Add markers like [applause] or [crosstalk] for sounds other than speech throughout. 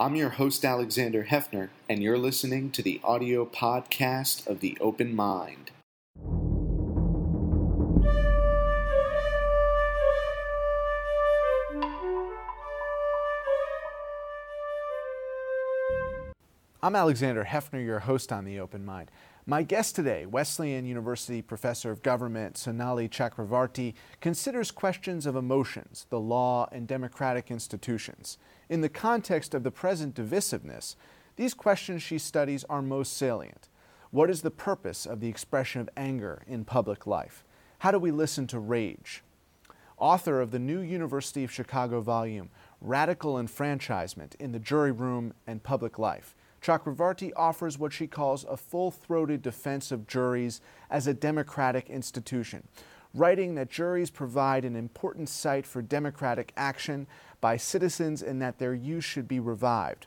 I'm your host, Alexander Heffner, and you're listening to the audio podcast of The Open Mind. I'm Alexander Heffner, your host on The Open Mind. My guest today, Wesleyan University professor of government Sonali Chakravarti, considers questions of emotions, the law, and democratic institutions. In the context of the present divisiveness, these questions she studies are most salient. What is the purpose of the expression of anger in public life? How do we listen to rage? Author of the new University of Chicago volume, Radical Enfranchisement in the Jury Room and Public Life, Chakravarti offers what she calls a full throated defense of juries as a democratic institution, writing that juries provide an important site for democratic action by citizens and that their use should be revived.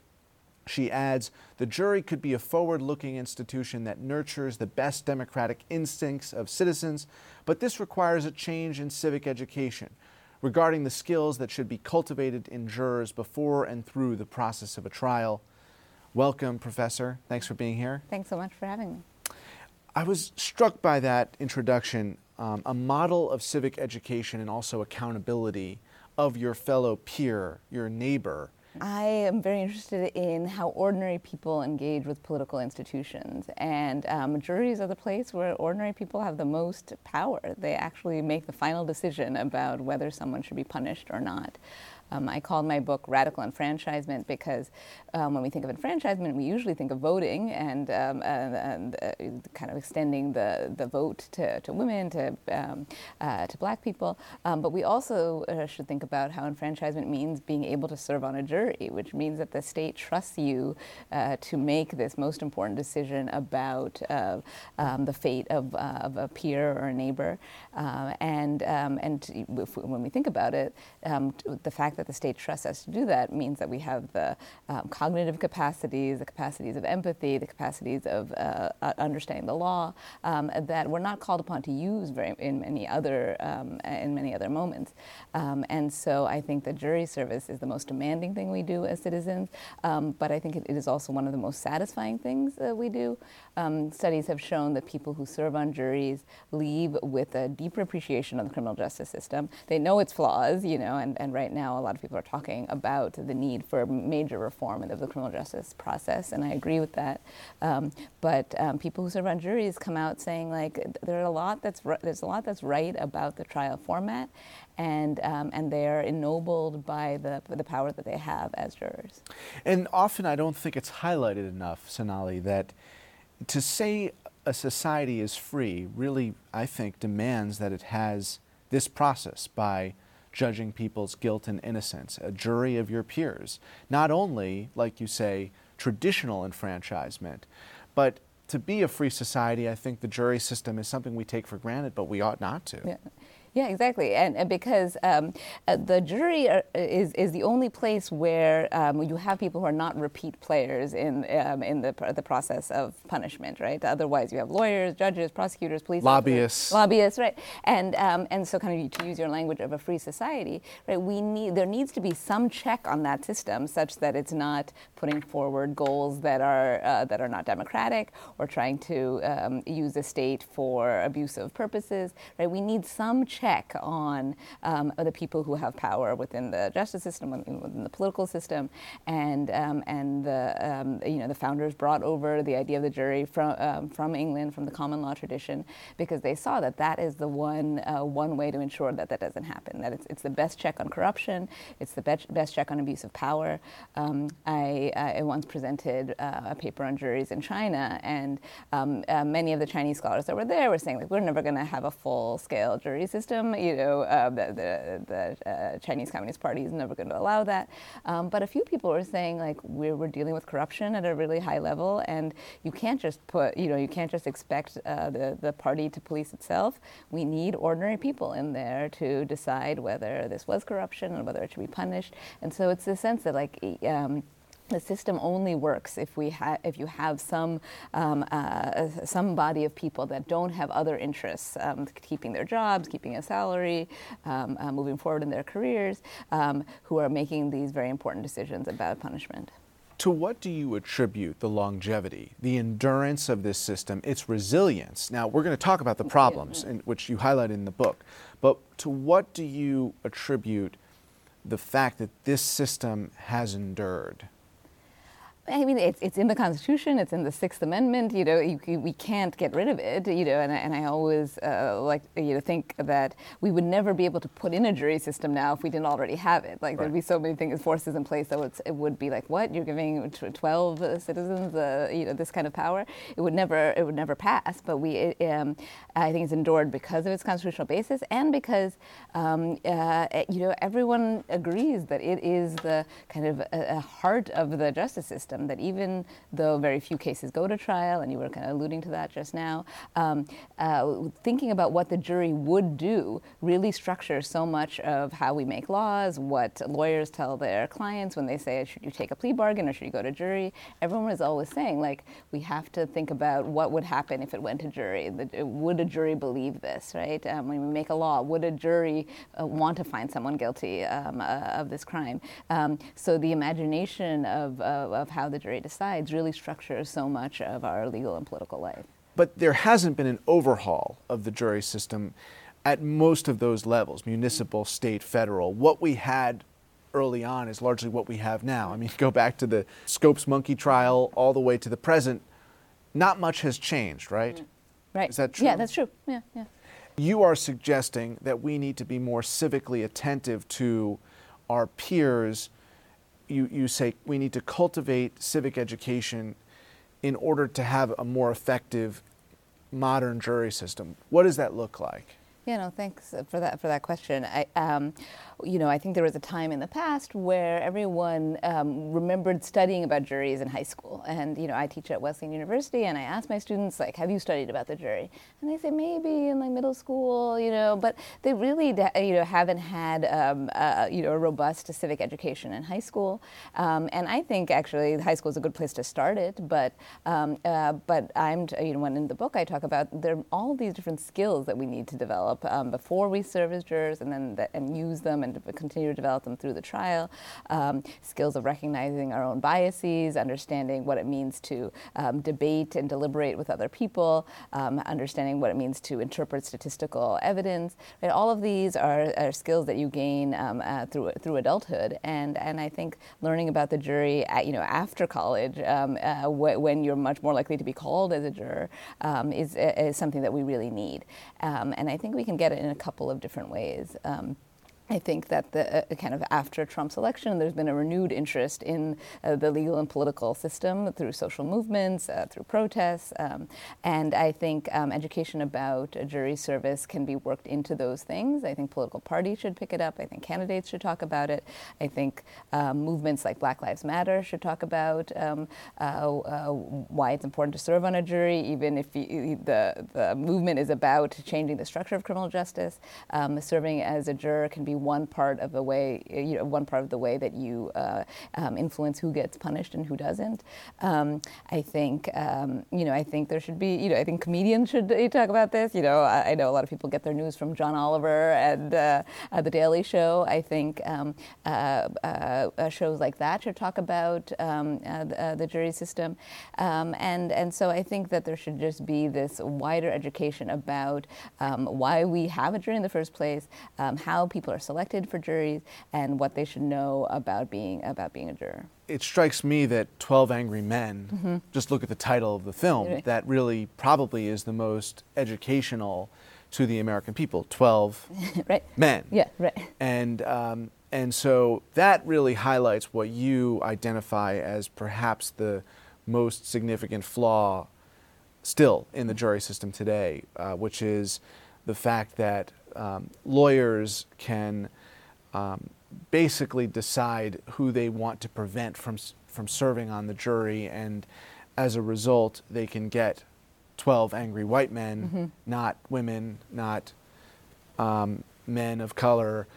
She adds, the jury could be a forward looking institution that nurtures the best democratic instincts of citizens, but this requires a change in civic education regarding the skills that should be cultivated in jurors before and through the process of a trial. Welcome, Professor. Thanks for being here. Thanks so much for having me. I was struck by that introduction, um, a model of civic education and also accountability of your fellow peer, your neighbor. I am very interested in how ordinary people engage with political institutions. And um, juries are the place where ordinary people have the most power. They actually make the final decision about whether someone should be punished or not. Um, I called my book Radical Enfranchisement because um, when we think of enfranchisement, we usually think of voting and, um, and, and uh, kind of extending the, the vote to, to women, to, um, uh, to black people. Um, but we also uh, should think about how enfranchisement means being able to serve on a jury, which means that the state trusts you uh, to make this most important decision about uh, um, the fate of, uh, of, a peer or a neighbor. and and if, when we think about it, the fact that that the state trusts us to do that means that we have the um, cognitive capacities, the capacities of empathy, the capacities of uh, uh, understanding the law um, that we're not called upon to use very in many other um, in many other moments. Um, and so I think the jury service is the most demanding thing we do as citizens, um, but I think it, it is also one of the most satisfying things that we do. Um, studies have shown that people who serve on juries leave with a deeper appreciation of the criminal justice system. They know its flaws, you know, and, and right now lot of people are talking about the need for major reform of the criminal justice process, and I agree with that. Um, but um, people who serve on juries come out saying like there's a lot that's there's a lot that's right about the trial format, and um, and they are ennobled by the the power that they have as jurors. And often I don't think it's highlighted enough, Sonali, that to say a society is free really, I think, demands that it has this process by judging people's guilt and innocence, a jury of your peers. Not only, like you say, traditional enfranchisement, but to be a free society, I think the jury system is something we take for granted, but we ought not to. Yeah. Yeah, exactly, and, and because um, uh, the jury are, is is the only place where um, you have people who are not repeat players in um, in the the process of punishment, right? Otherwise, you have lawyers, judges, prosecutors, police, lobbyists, lobbyists, right? And um, and so, kind of to use your language of a free society, right? We need there needs to be some check on that system, such that it's not putting forward goals that are uh, that are not democratic or trying to um, use the state for abusive purposes, right? We need some check check on um, the people who have power within the justice system, within the political system, and um, and the um, you know the founders brought over the idea of the jury from um, from England, from the common law tradition, because they saw that that is the one uh, one way to ensure that that doesn't happen. That it's, it's the best check on corruption, it's the best, best check on abuse of power. Um, I, I, once presented uh, a paper on juries in China, and uh, many of the Chinese scholars that were there were saying like we're never going to have a full scale jury system system. You know, uh, the, the, the uh, Chinese Communist Party is never going to allow that. Um, but a few people were saying like we're, we're dealing with corruption at a really high level, and you can't just put, you know, you can't just expect uh, the the party to police itself. We need ordinary people in there to decide whether this was corruption and whether it should be punished. And so it's the sense that like. Um, the system only works if we ha- if you have some um, uh, some body of people that don't have other interests, um, keeping their jobs, keeping a salary, um, uh, moving forward in their careers, um, who are making these very important decisions about punishment. To what do you attribute the longevity, the endurance of this system, its resilience? Now, we're going to talk about the problems, in, which you highlight in the book, but to what do you attribute the fact that this system has endured? I mean, it's, it's in the Constitution, it's in the Sixth Amendment, you know, you, we can't get rid of it, you know, and, and I always uh, like, you know, think that we would never be able to put in a jury system now if we didn't already have it. Like, right. there'd be so many things, forces in place that would, it would be like, what, you're giving 12 citizens, uh, you know, this kind of power? It would never, it would never pass, but we, it, um, I think it's endured because of its constitutional basis and because, um, uh, you know, everyone agrees that it is the kind of a, a heart of the justice system system that even though very few cases go to trial, and you were kind of alluding to that just now, um, uh, thinking about what the jury would do really structures so much of how we make laws, what lawyers tell their clients when they say, should you take a plea bargain or should you go to jury? Everyone is always saying, like, we have to think about what would happen if it went to jury. Would a jury believe this, right? Um, when we make a law, would a jury uh, want to find someone guilty um, uh, of this crime? Um, so the imagination of, of how how the jury decides really structures so much of our legal and political life. But there hasn't been an overhaul of the jury system at most of those levels municipal, state, federal. What we had early on is largely what we have now. I mean, [laughs] go back to the Scopes monkey trial all the way to the present. Not much has changed, right? Mm. Right. Is that true? Yeah, that's true. Yeah, yeah. You are suggesting that we need to be more civically attentive to our peers you, you say we need to cultivate civic education in order to have a more effective modern jury system. What does that look like? Yeah, no, thanks for that for that question. I, um, you know, I think there was a time in the past where everyone um, remembered studying about juries in high school. And, you know, I teach at Wesleyan University and I ask my students, like, have you studied about the jury? And they say, maybe in like middle school, you know, but they really, you know, haven't had, um, uh, you know, a robust civic education in high school. Um, and I think actually high school is a good place to start it. But, um, uh, but I'm, you know, when in the book I talk about there are all these different skills that we need to develop um, before we serve as jurors and then the, and use them and continue to develop them through the trial. Um, skills of recognizing our own biases, understanding what it means to um, debate and deliberate with other people, um, understanding what it means to interpret statistical evidence. Right? All of these are, are skills that you gain um, uh, through through adulthood, and and I think learning about the jury, at, you know, after college, um, uh, wh- when you're much more likely to be called as a juror, um, is, is something that we really need. and I think we can get it in a couple of different ways. Um, I think that the uh, kind of after Trump's election, there's been a renewed interest in uh, the legal and political system through social movements, uh, through protests, um, and I think um, education about jury service can be worked into those things. I think political parties should pick it up. I think candidates should talk about it. I think um, movements like Black Lives Matter should talk about um, uh, uh, why it's important to serve on a jury, even if you, the the movement is about changing the structure of criminal justice. Um, serving as a juror can be one part of the way, you know, one part of the way that you uh, um, influence who gets punished and who doesn't. Um, I think, um, you know, I think there should be, you know, I think comedians should uh, talk about this. You know, I, I know a lot of people get their news from John Oliver and uh, uh, The Daily Show. I think um, uh, uh, shows like that should talk about um, the, the, jury system, and and so I think that there should just be this wider education about why we have a jury in the first place, how people are selected for juries and what they should know about being about being a juror. It strikes me that 12 Angry Men, mm-hmm. just look at the title of the film, right. that really probably is the most educational to the American people 12 [laughs] right. men. Yeah, right. And, um, and so that really highlights what you identify as perhaps the most significant flaw still in the jury system today, uh, which is the fact that um, lawyers can um, basically decide who they want to prevent from, from serving on the jury, and as a result, they can get 12 angry white men, mm-hmm. not women, not um, men of color.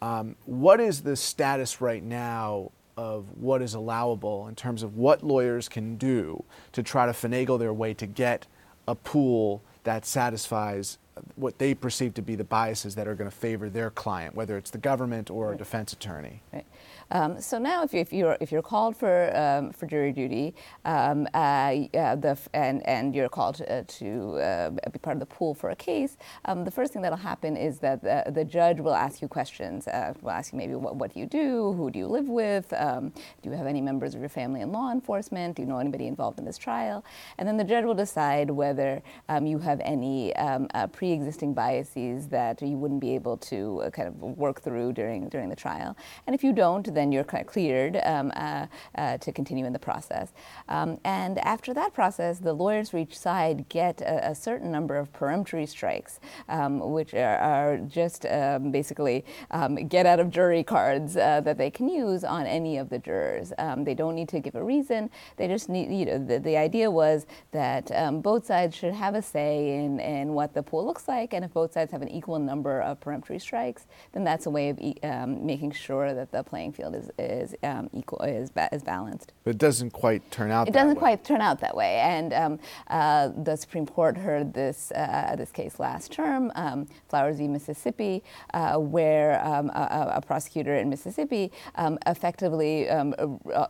Um, what is the status right now of what is allowable in terms of what lawyers can do to try to finagle their way to get a pool that satisfies what they perceive to be the biases that are going to favor their client, whether it's the government or right. a defense attorney. Right. Um, so now, if, you, if you're if you're called for um, for jury duty, um, uh, the and and you're called to, to uh, be part of the pool for a case, um, the first thing that'll happen is that the, the judge will ask you questions. Uh, will ask you maybe what, what do you do, who do you live with, um, do you have any members of your family in law enforcement, do you know anybody involved in this trial, and then the judge will decide whether um, you have any uh, pre-existing biases that you wouldn't be able to uh, kind of work through during during the trial. And if you don't, then you're kind of cleared um, uh, uh, to continue in the process. Um, and after that process, the lawyers for each side get a, a certain number of peremptory strikes, um, which are, are just um, basically um, get out of jury cards uh, that they can use on any of the jurors. They don't need to give a reason. They just need, you know, the, the idea was that both sides should have a say in, in what the pool looks like, and if both sides have an equal number of peremptory strikes, then that's a way of making sure that the playing field is, is um, equal, is, ba- is balanced. But it doesn't quite turn out. It doesn't way. quite turn out that way, and um, uh, the Supreme Court heard this uh, this case last term, um, Flowers v. Mississippi, uh, where um, a, a, prosecutor in Mississippi um, effectively uh,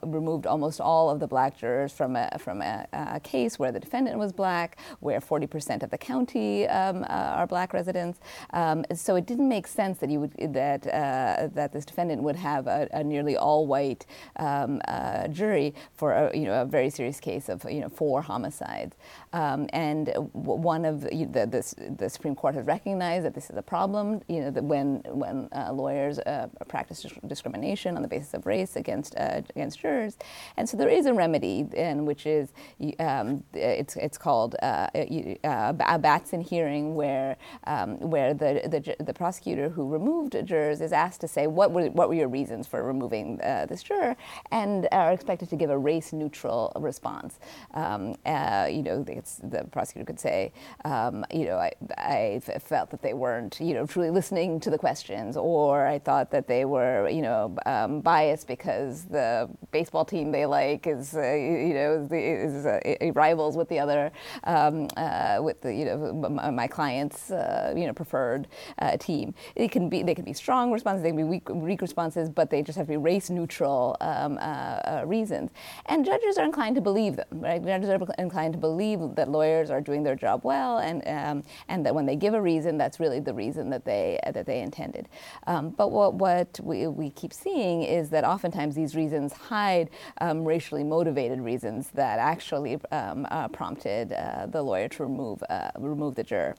removed almost all of the black jurors from a from a, a case where the defendant was black, where 40% of the county uh, are black residents. so it didn't make sense that you would that uh, that this defendant would have a, a nearly all-white um, uh, jury for a, you know a very serious case of you know four homicides. Um, and one of the, the, the, Supreme Court has recognized that this is a problem. You know when when uh, lawyers uh, practice discrimination on the basis of race against uh, against jurors, and so there is a remedy, and which is um, it's it's called uh, a Batson hearing, where um, where the, the the prosecutor who removed jurors is asked to say what were what were your reasons for removing uh, this juror, and are expected to give a race neutral response. Um, uh, you know, the prosecutor could say, um, you know, I, I felt that they weren't, you know, truly listening to the questions, or I thought that they were, you know, um, biased because the baseball team they like is, uh, you know, is, uh, rivals with the other, um, uh, with the, you know, my client's, uh, you know, preferred team. It can be, they can be strong responses, they can be weak, weak responses, but they just have to be race neutral um, uh, reasons. And judges are inclined to believe them, right? Judges are inclined to believe that lawyers are doing their job well, and um, and that when they give a reason, that's really the reason that they uh, that they intended. Um, but what what we, we keep seeing is that oftentimes these reasons hide um, racially motivated reasons that actually um, uh, prompted uh, the lawyer to remove uh, remove the juror.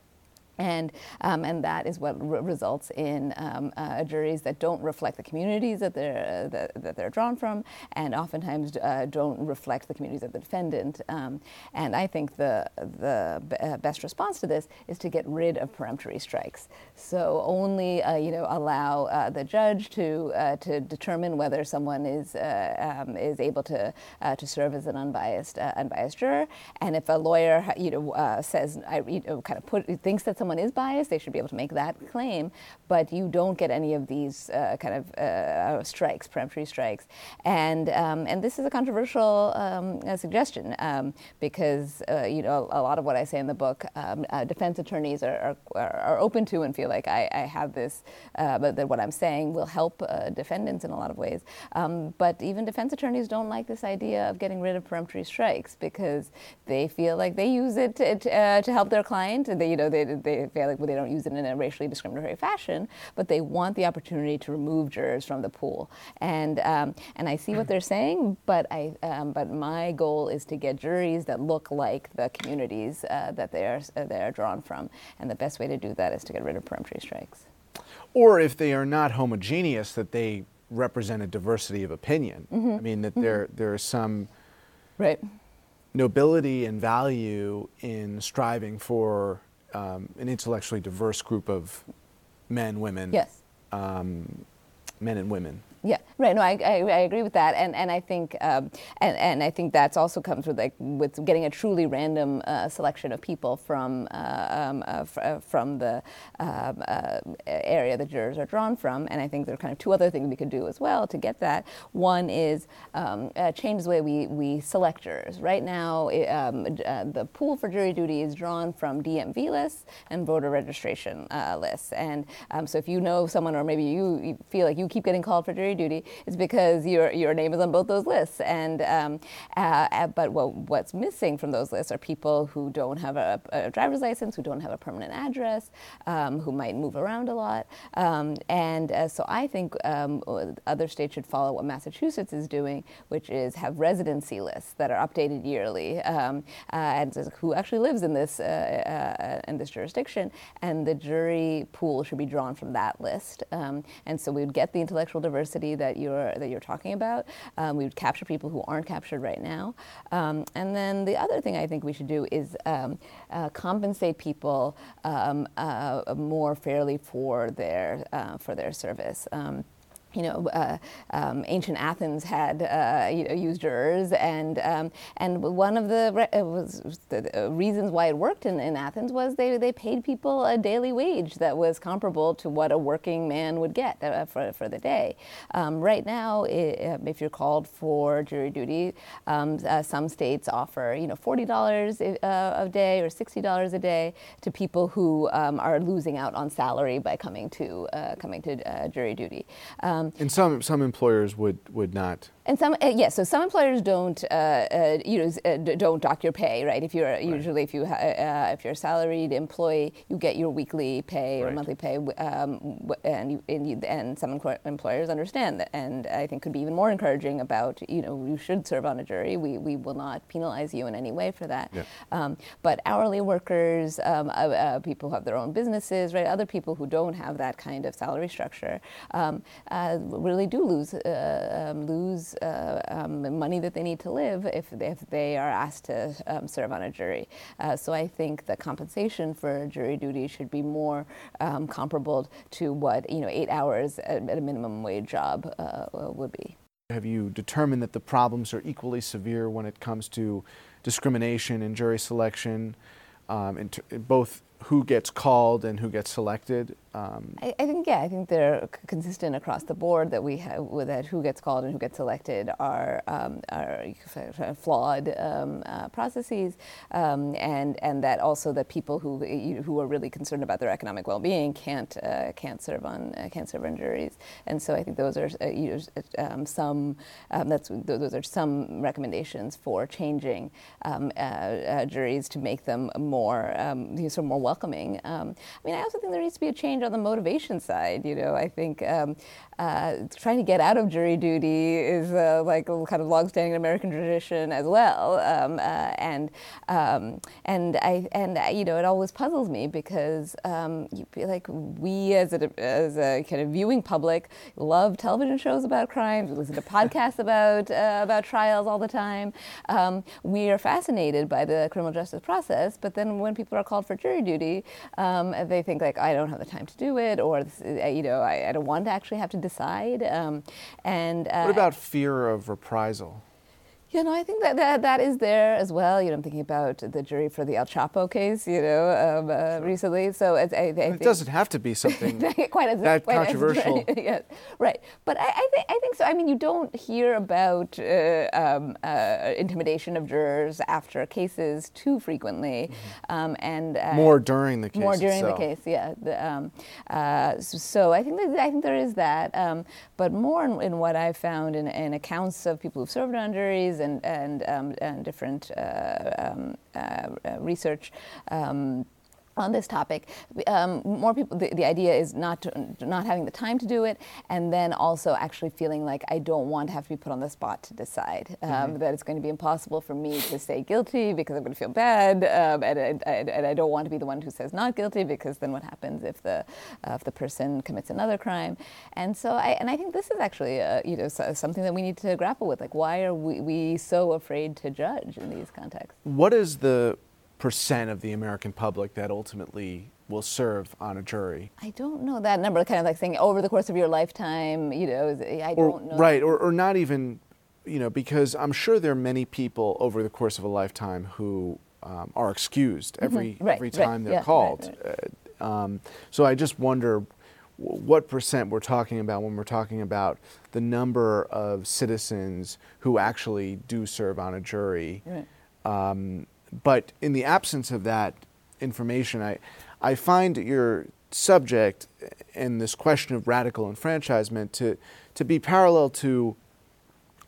And, um, and that is what re- results in um, uh, juries that don't reflect the communities that they're, uh, that, that, they're drawn from, and oftentimes uh, don't reflect the communities of the defendant. Um, and I think the, the b- uh, best response to this is to get rid of peremptory strikes. So only uh, you know, allow uh, the judge to, to determine whether someone is, um, is able to, to serve as an unbiased, unbiased juror. And if a lawyer you know, says, I, you know, kind of put, thinks that someone is biased, they should be able to make that claim. But you don't get any of these uh, kind of uh, strikes, peremptory strikes. And, um, and this is a controversial um, uh, suggestion um, because, uh, you know, a lot of what I say in the book, um, uh, defense attorneys are, are, are, open to and feel like I, I have this, uh, but that what I'm saying will help defendants in a lot of ways. Um, but even defense attorneys don't like this idea of getting rid of peremptory strikes because they feel like they use it to, to help their client. They, you know, they, they they feel like well, they don't use it in a racially discriminatory fashion, but they want the opportunity to remove jurors from the pool. And um, and I see what they're saying, but I um, but my goal is to get juries that look like the communities uh, that they are uh, they are drawn from, and the best way to do that is to get rid of peremptory strikes. Or if they are not homogeneous, that they represent a diversity of opinion. Mm-hmm. I mean that mm-hmm. there there is some right nobility and value in striving for um, an intellectually diverse group of men, women, yes. um, men and women. Yeah, right. No, I, I, I, agree with that, and and I think um, and and I think that's also comes with like with getting a truly random uh, selection of people from uh, um, uh, f- uh, from the um, uh, area the jurors are drawn from, and I think there are kind of two other things we could do as well to get that. One is um, uh, change the way we we select jurors. Right now, it, um, the pool for jury duty is drawn from DMV lists and voter registration lists, and um, so if you know someone or maybe you, you feel like you keep getting called for jury jury duty is because your your name is on both those lists. And um, uh, uh, but what, what's missing from those lists are people who don't have a, a driver's license, who don't have a permanent address, um, who might move around a lot. Um, and uh, so I think um, other states should follow what Massachusetts is doing, which is have residency lists that are updated yearly, um, uh, and who actually lives in this uh, uh, in this jurisdiction, and the jury pool should be drawn from that list. Um, and so we would get the intellectual diversity that you're that you're talking about. Um, we would capture people who aren't captured right now. Um, and then the other thing I think we should do is um, uh, compensate people um, uh, more fairly for their uh, for their service. You know, uh, um, ancient Athens had uh, you know, used jurors, and um, and one of the, re- uh, the reasons why it worked in, in Athens was they, they paid people a daily wage that was comparable to what a working man would get uh, for, for the day. Um, right now, it, um, if you're called for jury duty, um, uh, some states offer you know forty dollars uh, a day or sixty dollars a day to people who um, are losing out on salary by coming to coming to jury duty. Um, and some some employers would would not and some, uh, yes. So some employers don't, uh, uh, you know, uh, don't dock your pay, right? If you're right. usually if you ha- uh, if you're a salaried employee, you get your weekly pay right. or monthly pay, um, and you, and, you, and some employers understand that, and I think could be even more encouraging about, you know, you should serve on a jury. We we will not penalize you in any way for that. Yeah. Um, but hourly workers, um, uh, people who have their own businesses, right? Other people who don't have that kind of salary structure, um, really do lose um, uh, um, money that they need to live if, if they are asked to um, serve on a jury. Uh, so I think the compensation for jury duty should be more um, comparable to what you know eight hours at, at a minimum wage job uh, would be. Have you determined that the problems are equally severe when it comes to discrimination in jury selection, um, in t- both who gets called and who gets selected? Um, I, I, think yeah, I think they're consistent across the board that we have that who gets called and who gets selected are um, are flawed um, uh, processes, um, and and that also that people who who are really concerned about their economic well-being can't uh, can't serve on uh, can't serve on juries, and so I think those are uh, you know, um, some um, that's those are some recommendations for changing uh, uh, juries to make them more you know, sort of more welcoming. I mean, I also think there needs to be a change on the motivation side. You know, I think um, uh, trying to get out of jury duty is uh, like a kind of longstanding American tradition as well. Um, uh, and um, and I and you know it always puzzles me because um, you feel like we as a as a kind of viewing public love television shows about crimes. Listen to podcasts about uh, about trials all the time. Um, we are fascinated by the criminal justice process, but then when people are called for jury duty, um, they think like I don't have the time to do it, or uh, you know I, I don't want to actually have to decide. Um, and uh, what about fear of reprisal? You know, I think that, that that is there as well. You know, I'm thinking about the jury for the El Chapo case, you know, um, uh, recently. So I, I, it doesn't have to be [laughs] something quite as, that quite controversial. As, [laughs] yes, right. But I, I, think, I think so. I mean, you don't hear about uh, um, uh, intimidation of jurors after cases too frequently, mm-hmm. um, and uh, more during the case. More during itself. the case, yeah. The, um, uh, so I think that, I think there is that, um, but more in, in what I've found in, in accounts of people who've served on juries and and, um, and different uh, um, uh, research um, on this topic. Um, more people, the, the, idea is not to, not having the time to do it, and then also actually feeling like I don't want to have to be put on the spot to decide. Um, mm-hmm. That it's going to be impossible for me to say guilty because I'm going to feel bad, um, and, and, and, I don't want to be the one who says not guilty because then what happens if the uh, if the person commits another crime? And so I and I think this is actually a, you know something that we need to grapple with. Like why are we, we so afraid to judge in these contexts? What is the percent of the American public that ultimately will serve on a jury? I don't know that number. Kind of like saying over the course of your lifetime, you know. I or, don't know. Right, or, or not even, you know, because I'm sure there are many people over the course of a lifetime who um, are excused mm-hmm. every mm-hmm. right, every time right, they're yeah, called. Right, uh, um, so I just wonder what percent we're talking about when we're talking about the number of citizens who actually do serve on a jury. Um, but in the absence of that information, I, I find your subject and this question of radical enfranchisement to, to be parallel to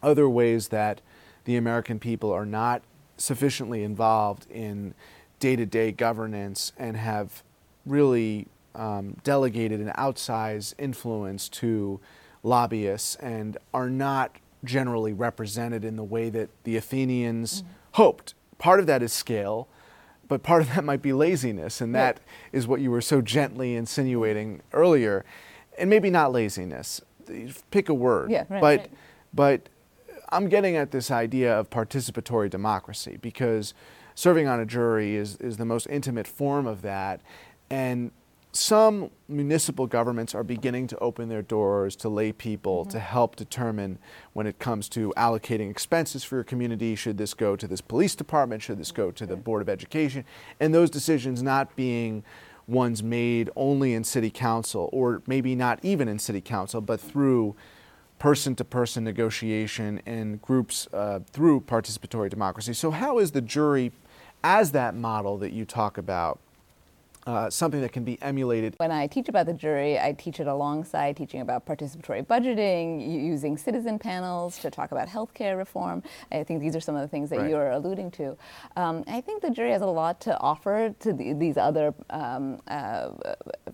other ways that the American people are not sufficiently involved in day to day governance and have really um, delegated an outsized influence to lobbyists and are not generally represented in the way that the Athenians mm-hmm. hoped. Part of that is scale, but part of that might be laziness, and that yeah. is what you were so gently insinuating earlier. And maybe not laziness. Pick a word. Yeah, right, but right. but I'm getting at this idea of participatory democracy because serving on a jury is, is the most intimate form of that. And some municipal governments are beginning to open their doors to lay people mm-hmm. to help determine when it comes to allocating expenses for your community should this go to this police department should this go to the board of education and those decisions not being ones made only in city council or maybe not even in city council but through person to person negotiation and groups uh, through participatory democracy so how is the jury as that model that you talk about uh, something that can be emulated. When I teach about the jury, I teach it alongside teaching about participatory budgeting, using citizen panels to talk about healthcare reform. I think these are some of the things that right. you're alluding to. Um, I think the jury has a lot to offer to the, these other um, uh,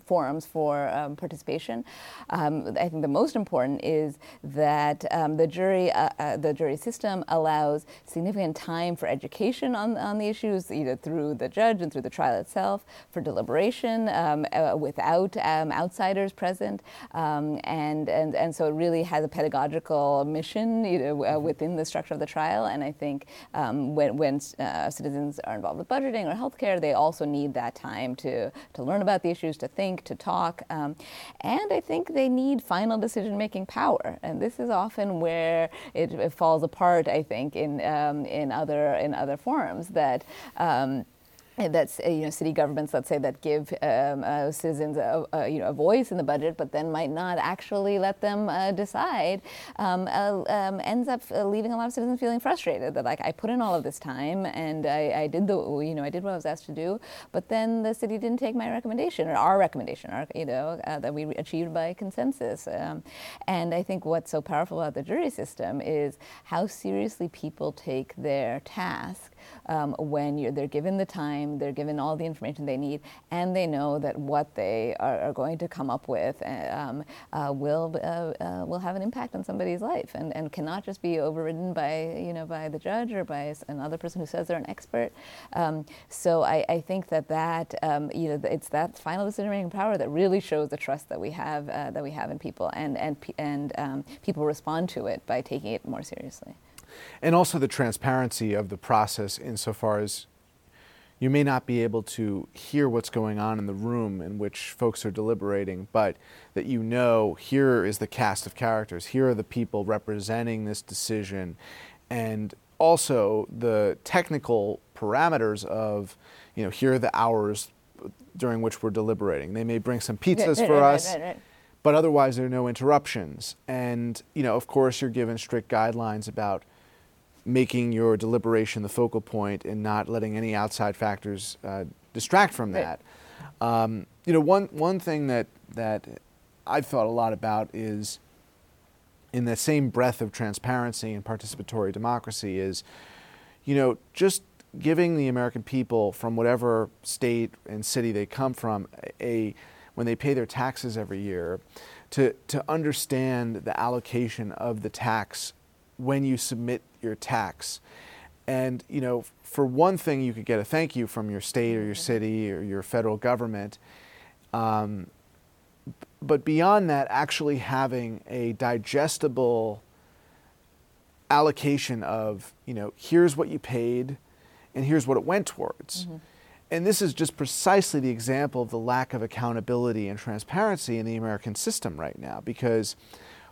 forums for um, participation. Um, I think the most important is that um, the jury, uh, uh, the jury system allows significant time for education on, on the issues, either through the judge and through the trial itself, for deliberation deliberation um, uh, without um, outsiders present, um, and, and, and so it really has a pedagogical mission you know, uh, mm-hmm. within the structure of the trial. And I think um, when, when uh, citizens are involved with budgeting or healthcare, they also need that time to, to learn about the issues, to think, to talk. Um, and I think they need final decision making power. And this is often where it, it falls apart, I think, in, um, in, other, in other forums that. Um, that's uh, you know city governments let's say that give um, uh, citizens a, a, you know a voice in the budget but then might not actually let them uh, decide um, uh, um, ends up uh, leaving a lot of citizens feeling frustrated that like I put in all of this time and I, I, did the you know I did what I was asked to do but then the city didn't take my recommendation or our recommendation our, you know uh, that we achieved by consensus um, and I think what's so powerful about the jury system is how seriously people take their task um, when they're given the time, they're given all the information they need, and they know that what they are, are going to come up with uh, um, uh, will uh, uh, will have an impact on somebody's life, and, and cannot just be overridden by you know by the judge or by another person who says they're an expert. Um, so I, I, think that that um, you know it's that final decision-making power that really shows the trust that we have uh, that we have in people, and and and um, people respond to it by taking it more seriously and also the transparency of the process insofar as you may not be able to hear what's going on in the room in which folks are deliberating, but that you know here is the cast of characters, here are the people representing this decision, and also the technical parameters of, you know, here are the hours during which we're deliberating. They may bring some pizzas right, for right, us. Right, but otherwise, there are no interruptions. And, you know, of course, you're given strict guidelines about making your deliberation the focal point and not letting any outside factors uh, distract from that. Um, you know, one, one thing that, that I've thought a lot about is in the same breath of transparency and participatory democracy is, you know, just giving the American people from whatever state and city they come from a when they pay their taxes every year to, to understand the allocation of the tax when you submit your tax. And, you know, for one thing, you could get a thank you from your state or your city or your federal government. Um, but beyond that, actually having a digestible allocation of, you know, here's what you paid and here's what it went towards. Mm-hmm. And this is just precisely the example of the lack of accountability and transparency in the American system right now because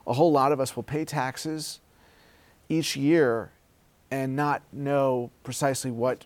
a whole lot of us will pay taxes each year and not know precisely what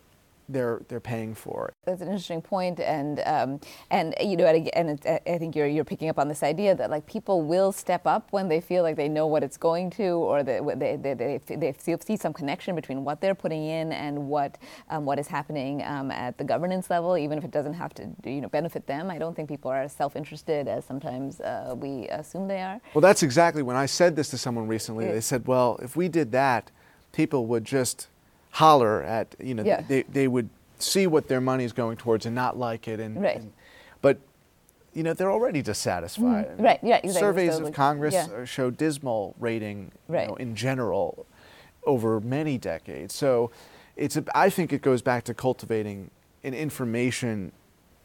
they're they're paying for it. That's an interesting point, and um, and you know, and, it, I think you're you're picking up on this idea that like people will step up when they feel like they know what it's going to, or that they they, they, they see some connection between what they're putting in and what um, what is happening um, at the governance level, even if it doesn't have to you know benefit them. I don't think people are as self-interested as sometimes uh, we assume they are. Well, that's exactly when I said this to someone recently. They said, "Well, if we did that, people would just." Holler at you know yeah. they, they would see what their money is going towards and not like it and, right. and but you know they're already dissatisfied mm, right yeah exactly. surveys so, of congress yeah. show dismal rating right. know, in general over many decades so it's a, i think it goes back to cultivating an information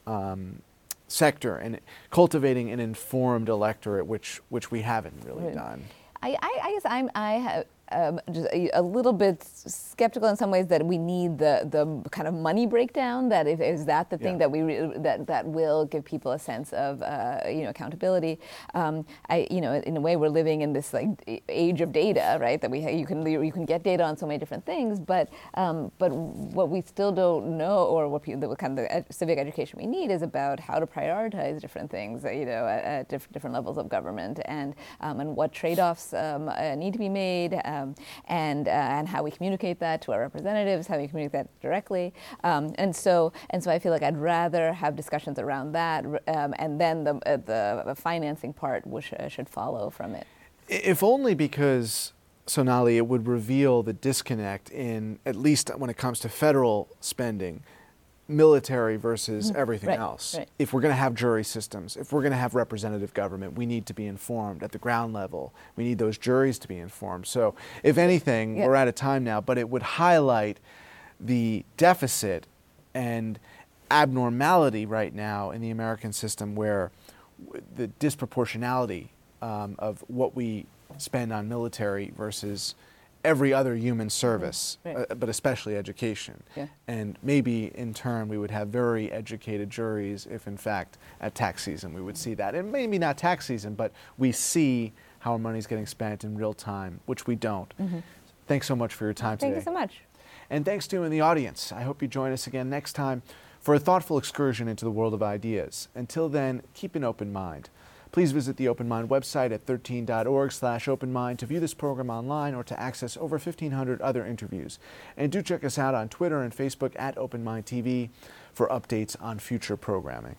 um, sector and cultivating an informed electorate which which we haven't really right. done I, I, I guess I'm, I have, um, just a, a, little bit skeptical in some ways that we need the, the kind of money breakdown. That if, is that the thing yeah. that we re- that that will give people a sense of uh, you know accountability. Um, I you know in a way we're living in this like age of data, right? That we you can you can get data on so many different things, but um, but what we still don't know, or what people, the kind of the civic education we need is about how to prioritize different things, you know, at, at diff- different levels of government, and um, and what trade-offs um, uh, need to be made um, and uh, and how we communicate that to our representatives, how we communicate that directly. Um, and so and so I feel like I'd rather have discussions around that, um, and then the uh, the financing part which, uh, should follow from it. If only because. Sonali, it would reveal the disconnect in, at least when it comes to federal spending, military versus Mm-hmm. everything right, else. Right. If we're going to have jury systems, if we're going to have representative government, we need to be informed at the ground level. We need those juries to be informed. So, if anything, yeah. we're out of time now, but it would highlight the deficit and abnormality right now in the American system where the disproportionality um, of what we spend on military versus every other human service, Mm-hmm. Right. uh, but especially education. Yeah. And maybe in turn we would have very educated juries if, in fact, at tax season we would see that. And maybe not tax season, but we see how our money is getting spent in real time, which we don't. Thanks so much for your time Thank today. you so much. And thanks to you in the audience. I hope you join us again next time for a thoughtful excursion into the world of ideas. Until then, keep an open mind. Please visit the Open Mind website at 13.org slash openmind to view this program online or to access over 1,500 other interviews. And do check us out on Twitter and Facebook at Open Mind TV for updates on future programming.